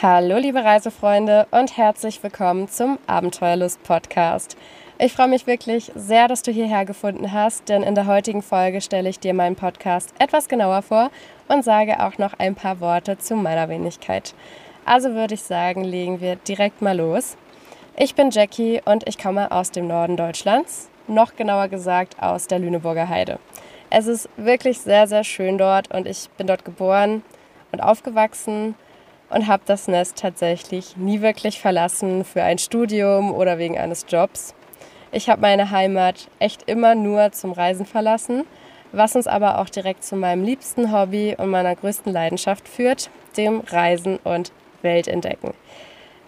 Hallo liebe Reisefreunde und herzlich willkommen zum Abenteuerlust Podcast. Ich freue mich wirklich sehr, dass du hierher gefunden hast, denn in der heutigen Folge stelle ich dir meinen Podcast etwas genauer vor und sage auch noch ein paar Worte zu meiner Wenigkeit. Also würde ich sagen, legen wir direkt mal los. Ich bin Jackie und ich komme aus dem Norden Deutschlands, noch genauer gesagt aus der Lüneburger Heide. Es ist wirklich sehr, sehr schön dort und ich bin dort geboren und aufgewachsen und habe das Nest tatsächlich nie wirklich verlassen für ein Studium oder wegen eines Jobs. Ich habe meine Heimat echt immer nur zum Reisen verlassen, was uns aber auch direkt zu meinem liebsten Hobby und meiner größten Leidenschaft führt, dem Reisen und Weltentdecken.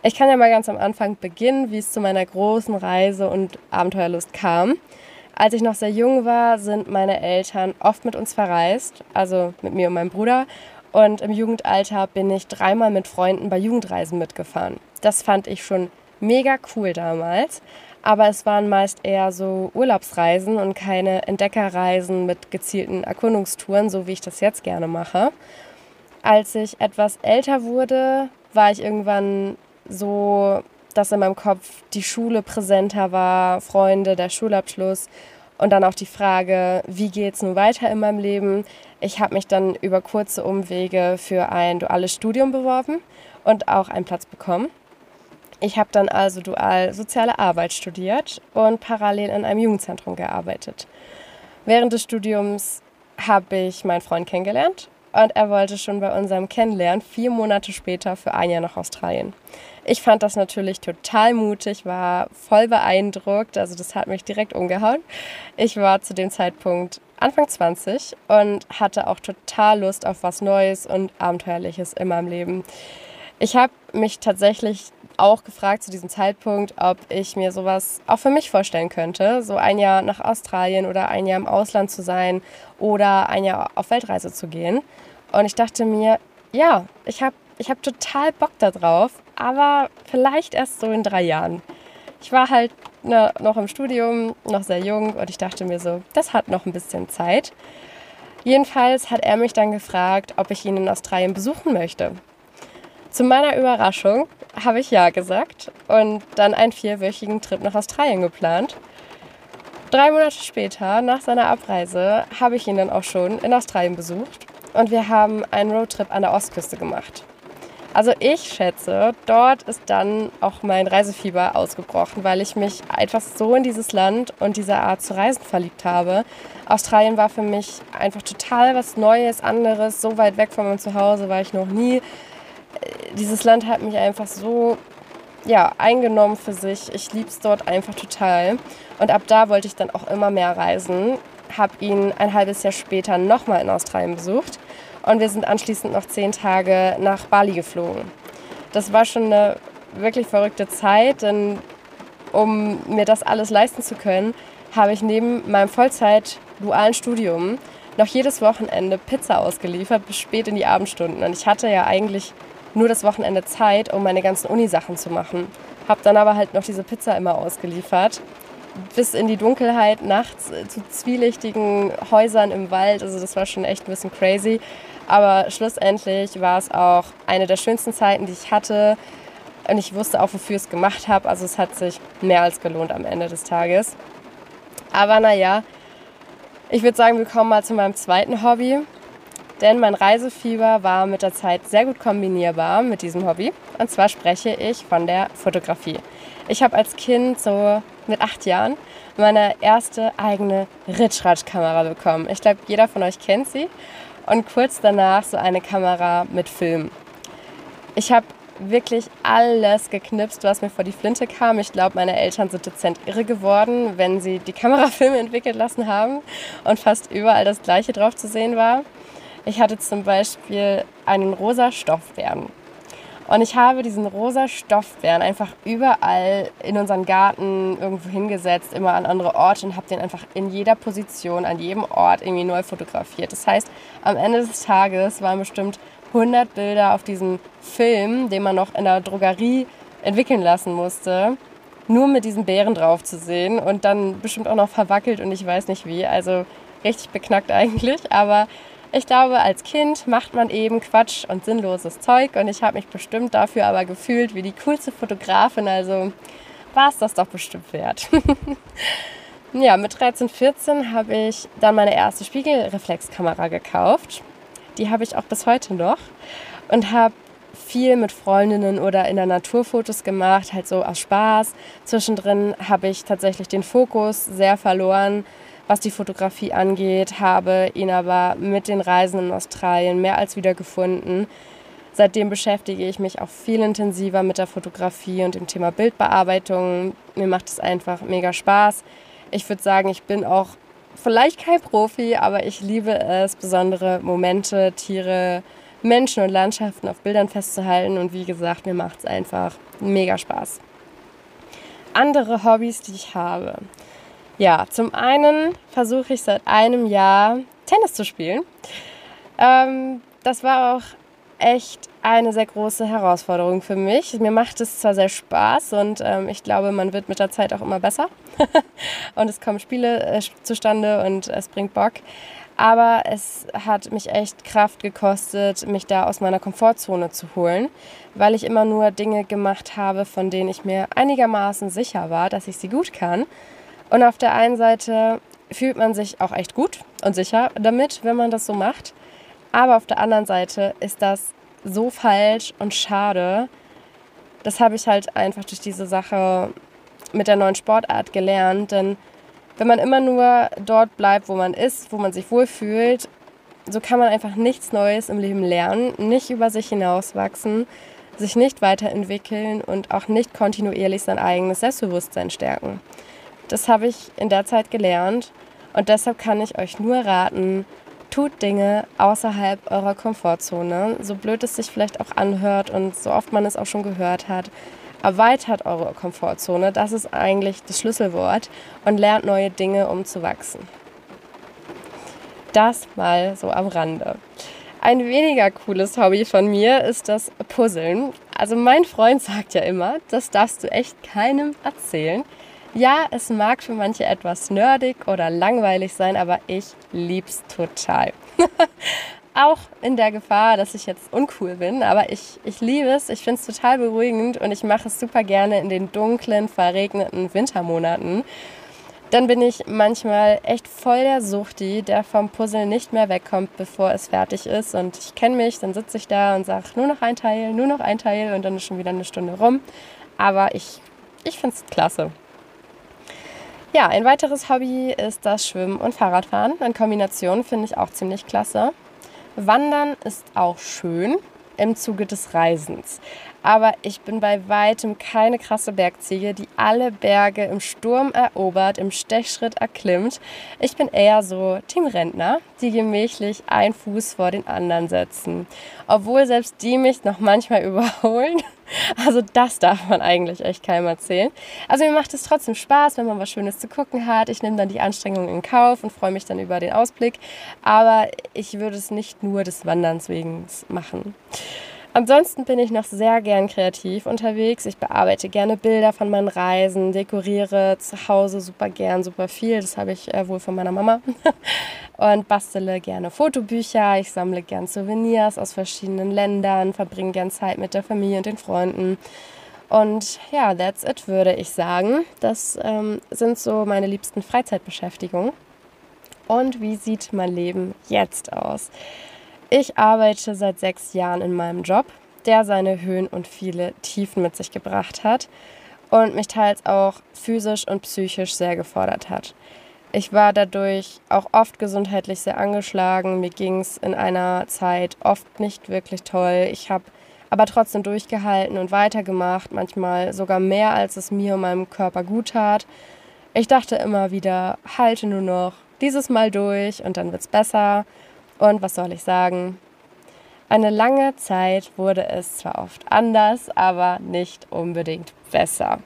Ich kann ja mal ganz am Anfang beginnen, wie es zu meiner großen Reise und Abenteuerlust kam. Als ich noch sehr jung war, sind meine Eltern oft mit uns verreist, also mit mir und meinem Bruder. Und im Jugendalter bin ich dreimal mit Freunden bei Jugendreisen mitgefahren. Das fand ich schon mega cool damals. Aber es waren meist eher so Urlaubsreisen und keine Entdeckerreisen mit gezielten Erkundungstouren, so wie ich das jetzt gerne mache. Als ich etwas älter wurde, war ich irgendwann so, dass in meinem Kopf die Schule präsenter war, Freunde, der Schulabschluss und dann auch die Frage, wie geht es nun weiter in meinem Leben. Ich habe mich dann über kurze Umwege für ein duales Studium beworben und auch einen Platz bekommen. Ich habe dann also dual soziale Arbeit studiert und parallel in einem Jugendzentrum gearbeitet. Während des Studiums habe ich meinen Freund kennengelernt und er wollte schon bei unserem Kennenlernen vier Monate später für ein Jahr nach Australien. Ich fand das natürlich total mutig, war voll beeindruckt, also das hat mich direkt umgehauen. Ich war zu dem Zeitpunkt Anfang 20 und hatte auch total Lust auf was Neues und Abenteuerliches in meinem Leben. Ich habe mich tatsächlich auch gefragt zu diesem Zeitpunkt, ob ich mir sowas auch für mich vorstellen könnte, so ein Jahr nach Australien oder ein Jahr im Ausland zu sein oder ein Jahr auf Weltreise zu gehen. Und ich dachte mir, ja, ich habe ich hab total Bock darauf, aber vielleicht erst so in drei Jahren. Ich war halt ne, noch im Studium, noch sehr jung und ich dachte mir so, das hat noch ein bisschen Zeit. Jedenfalls hat er mich dann gefragt, ob ich ihn in Australien besuchen möchte. Zu meiner Überraschung habe ich ja gesagt und dann einen vierwöchigen Trip nach Australien geplant. Drei Monate später, nach seiner Abreise, habe ich ihn dann auch schon in Australien besucht und wir haben einen Roadtrip an der Ostküste gemacht. Also ich schätze, dort ist dann auch mein Reisefieber ausgebrochen, weil ich mich einfach so in dieses Land und diese Art zu reisen verliebt habe. Australien war für mich einfach total was Neues, anderes. So weit weg von meinem Zuhause war ich noch nie dieses Land hat mich einfach so ja, eingenommen für sich. Ich liebe es dort einfach total. Und ab da wollte ich dann auch immer mehr reisen. Habe ihn ein halbes Jahr später nochmal in Australien besucht. Und wir sind anschließend noch zehn Tage nach Bali geflogen. Das war schon eine wirklich verrückte Zeit, denn um mir das alles leisten zu können, habe ich neben meinem Vollzeit-dualen Studium noch jedes Wochenende Pizza ausgeliefert bis spät in die Abendstunden. Und ich hatte ja eigentlich nur das Wochenende Zeit, um meine ganzen Unisachen zu machen. Hab dann aber halt noch diese Pizza immer ausgeliefert. Bis in die Dunkelheit nachts äh, zu zwielichtigen Häusern im Wald. Also das war schon echt ein bisschen crazy. Aber schlussendlich war es auch eine der schönsten Zeiten, die ich hatte. Und ich wusste auch, wofür ich es gemacht habe. Also es hat sich mehr als gelohnt am Ende des Tages. Aber naja, ich würde sagen, wir kommen mal zu meinem zweiten Hobby. Denn mein Reisefieber war mit der Zeit sehr gut kombinierbar mit diesem Hobby. Und zwar spreche ich von der Fotografie. Ich habe als Kind so mit acht Jahren meine erste eigene Ritschratsch-Kamera bekommen. Ich glaube, jeder von euch kennt sie. Und kurz danach so eine Kamera mit Film. Ich habe wirklich alles geknipst, was mir vor die Flinte kam. Ich glaube, meine Eltern sind dezent irre geworden, wenn sie die Kamerafilme entwickelt lassen haben und fast überall das gleiche drauf zu sehen war. Ich hatte zum Beispiel einen rosa Stoffbären. Und ich habe diesen rosa Stoffbären einfach überall in unseren Garten irgendwo hingesetzt, immer an andere Orte und habe den einfach in jeder Position, an jedem Ort irgendwie neu fotografiert. Das heißt, am Ende des Tages waren bestimmt 100 Bilder auf diesem Film, den man noch in der Drogerie entwickeln lassen musste, nur mit diesen Bären drauf zu sehen und dann bestimmt auch noch verwackelt und ich weiß nicht wie. Also richtig beknackt eigentlich, aber Ich glaube, als Kind macht man eben Quatsch und sinnloses Zeug und ich habe mich bestimmt dafür aber gefühlt wie die coolste Fotografin, also war es das doch bestimmt wert. ja, mit 13, 14 habe ich dann meine erste Spiegelreflexkamera gekauft. Die habe ich auch bis heute noch und habe viel mit Freundinnen oder in der Natur Fotos gemacht, halt so aus Spaß. Zwischendrin habe ich tatsächlich den Fokus sehr verloren was die Fotografie angeht, habe ihn aber mit den Reisen in Australien mehr als wieder gefunden. Seitdem beschäftige ich mich auch viel intensiver mit der Fotografie und dem Thema Bildbearbeitung. Mir macht es einfach mega Spaß. Ich würde sagen, ich bin auch vielleicht kein Profi, aber ich liebe es, besondere Momente, Tiere, Menschen und Landschaften auf Bildern festzuhalten. Und wie gesagt, mir macht es einfach mega Spaß. Andere Hobbys, die ich habe. Ja, zum einen versuche ich seit einem Jahr Tennis zu spielen. Ähm, das war auch echt eine sehr große Herausforderung für mich. Mir macht es zwar sehr Spaß und ähm, ich glaube, man wird mit der Zeit auch immer besser und es kommen Spiele äh, zustande und es bringt Bock. Aber es hat mich echt Kraft gekostet, mich da aus meiner Komfortzone zu holen, weil ich immer nur Dinge gemacht habe, von denen ich mir einigermaßen sicher war, dass ich sie gut kann. Und auf der einen Seite fühlt man sich auch echt gut und sicher damit, wenn man das so macht. Aber auf der anderen Seite ist das so falsch und schade. Das habe ich halt einfach durch diese Sache mit der neuen Sportart gelernt. Denn wenn man immer nur dort bleibt, wo man ist, wo man sich wohlfühlt, so kann man einfach nichts Neues im Leben lernen, nicht über sich hinauswachsen, sich nicht weiterentwickeln und auch nicht kontinuierlich sein eigenes Selbstbewusstsein stärken. Das habe ich in der Zeit gelernt und deshalb kann ich euch nur raten, tut Dinge außerhalb eurer Komfortzone, so blöd es sich vielleicht auch anhört und so oft man es auch schon gehört hat. Erweitert eure Komfortzone, das ist eigentlich das Schlüsselwort und lernt neue Dinge, um zu wachsen. Das mal so am Rande. Ein weniger cooles Hobby von mir ist das Puzzeln. Also mein Freund sagt ja immer, das darfst du echt keinem erzählen. Ja, es mag für manche etwas nerdig oder langweilig sein, aber ich lieb's total. Auch in der Gefahr, dass ich jetzt uncool bin, aber ich, ich liebe es, ich finde es total beruhigend und ich mache es super gerne in den dunklen, verregneten Wintermonaten. Dann bin ich manchmal echt voll der Suchti, der vom Puzzle nicht mehr wegkommt, bevor es fertig ist. Und ich kenne mich, dann sitze ich da und sage, nur noch ein Teil, nur noch ein Teil und dann ist schon wieder eine Stunde rum. Aber ich, ich finde es klasse. Ja, ein weiteres Hobby ist das Schwimmen und Fahrradfahren. In Kombination finde ich auch ziemlich klasse. Wandern ist auch schön im Zuge des Reisens. Aber ich bin bei weitem keine krasse Bergziege, die alle Berge im Sturm erobert, im Stechschritt erklimmt. Ich bin eher so Team Rentner, die gemächlich einen Fuß vor den anderen setzen. Obwohl selbst die mich noch manchmal überholen. Also das darf man eigentlich echt keinem erzählen. Also mir macht es trotzdem Spaß, wenn man was Schönes zu gucken hat. Ich nehme dann die Anstrengung in Kauf und freue mich dann über den Ausblick. Aber ich würde es nicht nur des Wanderns wegen machen. Ansonsten bin ich noch sehr gern kreativ unterwegs. Ich bearbeite gerne Bilder von meinen Reisen, dekoriere zu Hause super gern, super viel. Das habe ich äh, wohl von meiner Mama. und bastele gerne Fotobücher. Ich sammle gern Souvenirs aus verschiedenen Ländern, verbringe gern Zeit mit der Familie und den Freunden. Und ja, that's it, würde ich sagen. Das ähm, sind so meine liebsten Freizeitbeschäftigungen. Und wie sieht mein Leben jetzt aus? Ich arbeite seit sechs Jahren in meinem Job, der seine Höhen und viele Tiefen mit sich gebracht hat und mich teils auch physisch und psychisch sehr gefordert hat. Ich war dadurch auch oft gesundheitlich sehr angeschlagen. Mir ging es in einer Zeit oft nicht wirklich toll. Ich habe aber trotzdem durchgehalten und weitergemacht, manchmal sogar mehr, als es mir und meinem Körper gut tat. Ich dachte immer wieder, halte nur noch dieses Mal durch und dann wird es besser. Und was soll ich sagen? Eine lange Zeit wurde es zwar oft anders, aber nicht unbedingt besser.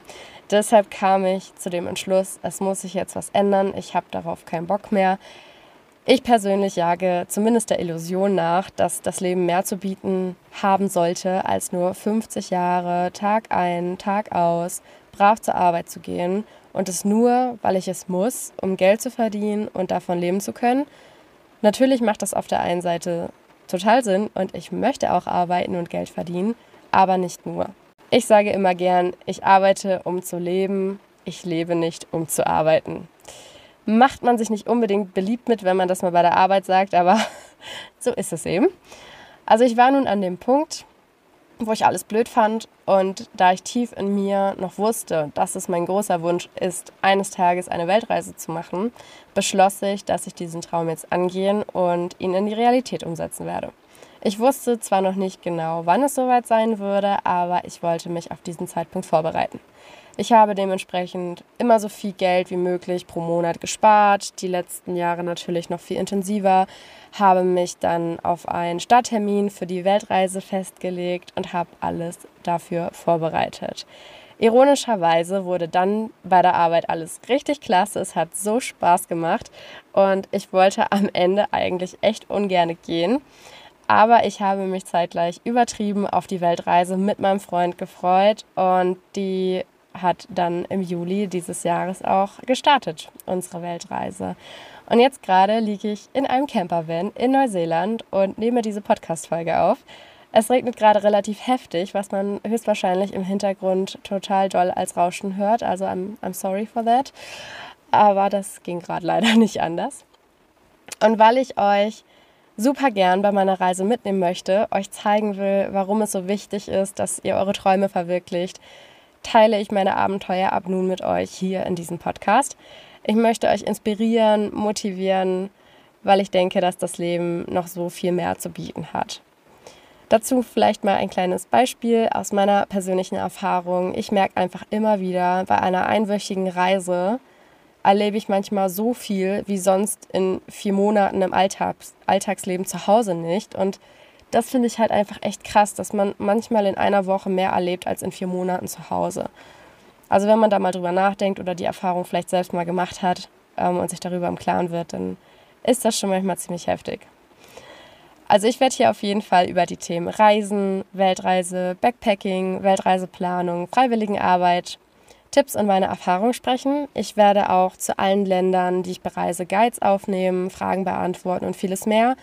Deshalb kam ich zu dem Entschluss, es muss sich jetzt was ändern, ich habe darauf keinen Bock mehr. Ich persönlich jage zumindest der Illusion nach, dass das Leben mehr zu bieten haben sollte, als nur 50 Jahre Tag ein, Tag aus, brav zur Arbeit zu gehen und es nur, weil ich es muss, um Geld zu verdienen und davon leben zu können Natürlich macht das auf der einen Seite total Sinn und ich möchte auch arbeiten und Geld verdienen, aber nicht nur. Ich sage immer gern, ich arbeite, um zu leben, ich lebe nicht, um zu arbeiten. Macht man sich nicht unbedingt beliebt mit, wenn man das mal bei der Arbeit sagt, aber so ist es eben. Also ich war nun an dem Punkt, wo ich alles blöd fand und da ich tief in mir noch wusste, dass es mein großer Wunsch ist, eines Tages eine Weltreise zu machen, beschloss ich, dass ich diesen Traum jetzt angehen und ihn in die Realität umsetzen werde. Ich wusste zwar noch nicht genau, wann es soweit sein würde, aber ich wollte mich auf diesen Zeitpunkt vorbereiten. Ich habe dementsprechend immer so viel Geld wie möglich pro Monat gespart, die letzten Jahre natürlich noch viel intensiver, habe mich dann auf einen Starttermin für die Weltreise festgelegt und habe alles dafür vorbereitet. Ironischerweise wurde dann bei der Arbeit alles richtig klasse. Es hat so Spaß gemacht und ich wollte am Ende eigentlich echt ungern gehen. Aber ich habe mich zeitgleich übertrieben auf die Weltreise mit meinem Freund gefreut und die hat dann im Juli dieses Jahres auch gestartet, unsere Weltreise. Und jetzt gerade liege ich in einem Campervan in Neuseeland und nehme diese Podcast-Folge auf. Es regnet gerade relativ heftig, was man höchstwahrscheinlich im Hintergrund total doll als Rauschen hört. Also I'm, I'm sorry for that. Aber das ging gerade leider nicht anders. Und weil ich euch super gern bei meiner Reise mitnehmen möchte, euch zeigen will, warum es so wichtig ist, dass ihr eure Träume verwirklicht, teile ich meine Abenteuer ab nun mit euch hier in diesem Podcast. Ich möchte euch inspirieren, motivieren, weil ich denke, dass das Leben noch so viel mehr zu bieten hat. Dazu vielleicht mal ein kleines Beispiel aus meiner persönlichen Erfahrung. Ich merke einfach immer wieder, bei einer einwöchigen Reise erlebe ich manchmal so viel wie sonst in vier Monaten im Alltags Alltagsleben zu Hause nicht. Und das finde ich halt einfach echt krass, dass man manchmal in einer Woche mehr erlebt als in vier Monaten zu Hause. Also wenn man da mal drüber nachdenkt oder die Erfahrung vielleicht selbst mal gemacht hat ähm, und sich darüber im Klaren wird, dann ist das schon manchmal ziemlich heftig. Also ich werde hier auf jeden Fall über die Themen Reisen, Weltreise, Backpacking, Weltreiseplanung, Freiwilligenarbeit, Tipps und meine Erfahrungen sprechen. Ich werde auch zu allen Ländern, die ich bereise, Guides aufnehmen, Fragen beantworten und vieles mehr.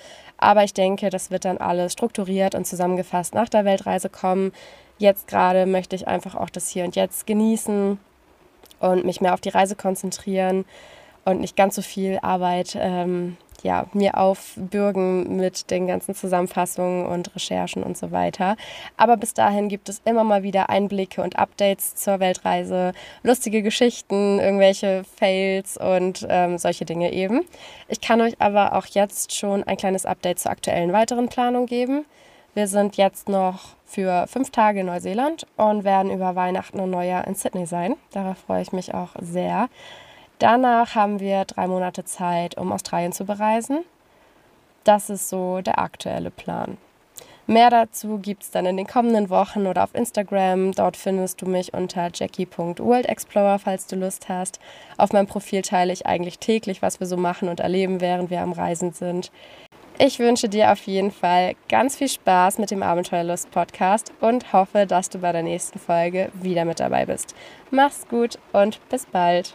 Aber ich denke, das wird dann alles strukturiert und zusammengefasst nach der Weltreise kommen. Jetzt gerade möchte ich einfach auch das Hier und Jetzt genießen und mich mehr auf die Reise konzentrieren und nicht ganz so viel Arbeit ähm, ja, mir aufbürgen mit den ganzen Zusammenfassungen und Recherchen und so weiter. Aber bis dahin gibt es immer mal wieder Einblicke und Updates zur Weltreise, lustige Geschichten, irgendwelche Fails und ähm, solche Dinge eben. Ich kann euch aber auch jetzt schon ein kleines Update zur aktuellen weiteren Planung geben. Wir sind jetzt noch für fünf Tage in Neuseeland und werden über Weihnachten und Neujahr in Sydney sein. Darauf freue ich mich auch sehr. Danach haben wir drei Monate Zeit, um Australien zu bereisen. Das ist so der aktuelle Plan. Mehr dazu gibt es dann in den kommenden Wochen oder auf Instagram. Dort findest du mich unter jackie.worldexplorer, falls du Lust hast. Auf meinem Profil teile ich eigentlich täglich, was wir so machen und erleben, während wir am Reisen sind. Ich wünsche dir auf jeden Fall ganz viel Spaß mit dem Abenteuerlust Podcast und hoffe, dass du bei der nächsten Folge wieder mit dabei bist. Mach's gut und bis bald.